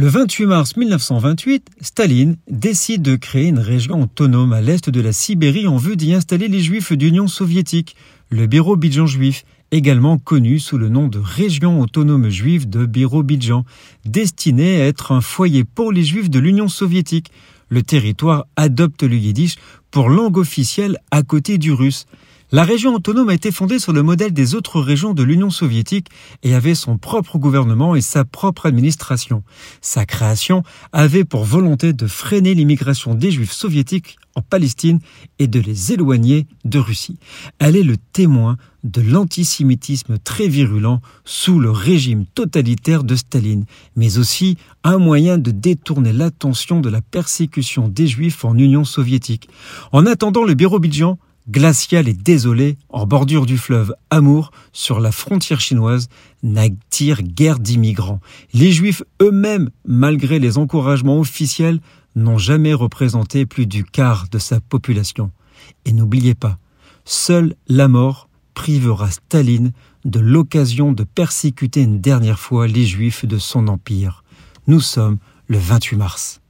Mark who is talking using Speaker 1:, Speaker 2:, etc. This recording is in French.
Speaker 1: Le 28 mars 1928, Staline décide de créer une région autonome à l'est de la Sibérie en vue d'y installer les Juifs d'Union soviétique, le Birobidjan juif, également connu sous le nom de Région autonome juive de Birobidjan, destiné à être un foyer pour les Juifs de l'Union soviétique. Le territoire adopte le yiddish pour langue officielle à côté du russe. La région autonome a été fondée sur le modèle des autres régions de l'Union soviétique et avait son propre gouvernement et sa propre administration. Sa création avait pour volonté de freiner l'immigration des juifs soviétiques en Palestine et de les éloigner de Russie. Elle est le témoin de l'antisémitisme très virulent sous le régime totalitaire de Staline, mais aussi un moyen de détourner l'attention de la persécution des juifs en Union soviétique. En attendant le Birobidjan, glacial et désolé, en bordure du fleuve Amour, sur la frontière chinoise, n'attire guère d'immigrants. Les Juifs eux-mêmes, malgré les encouragements officiels, n'ont jamais représenté plus du quart de sa population. Et n'oubliez pas, seule la mort privera Staline de l'occasion de persécuter une dernière fois les Juifs de son empire. Nous sommes le 28 mars.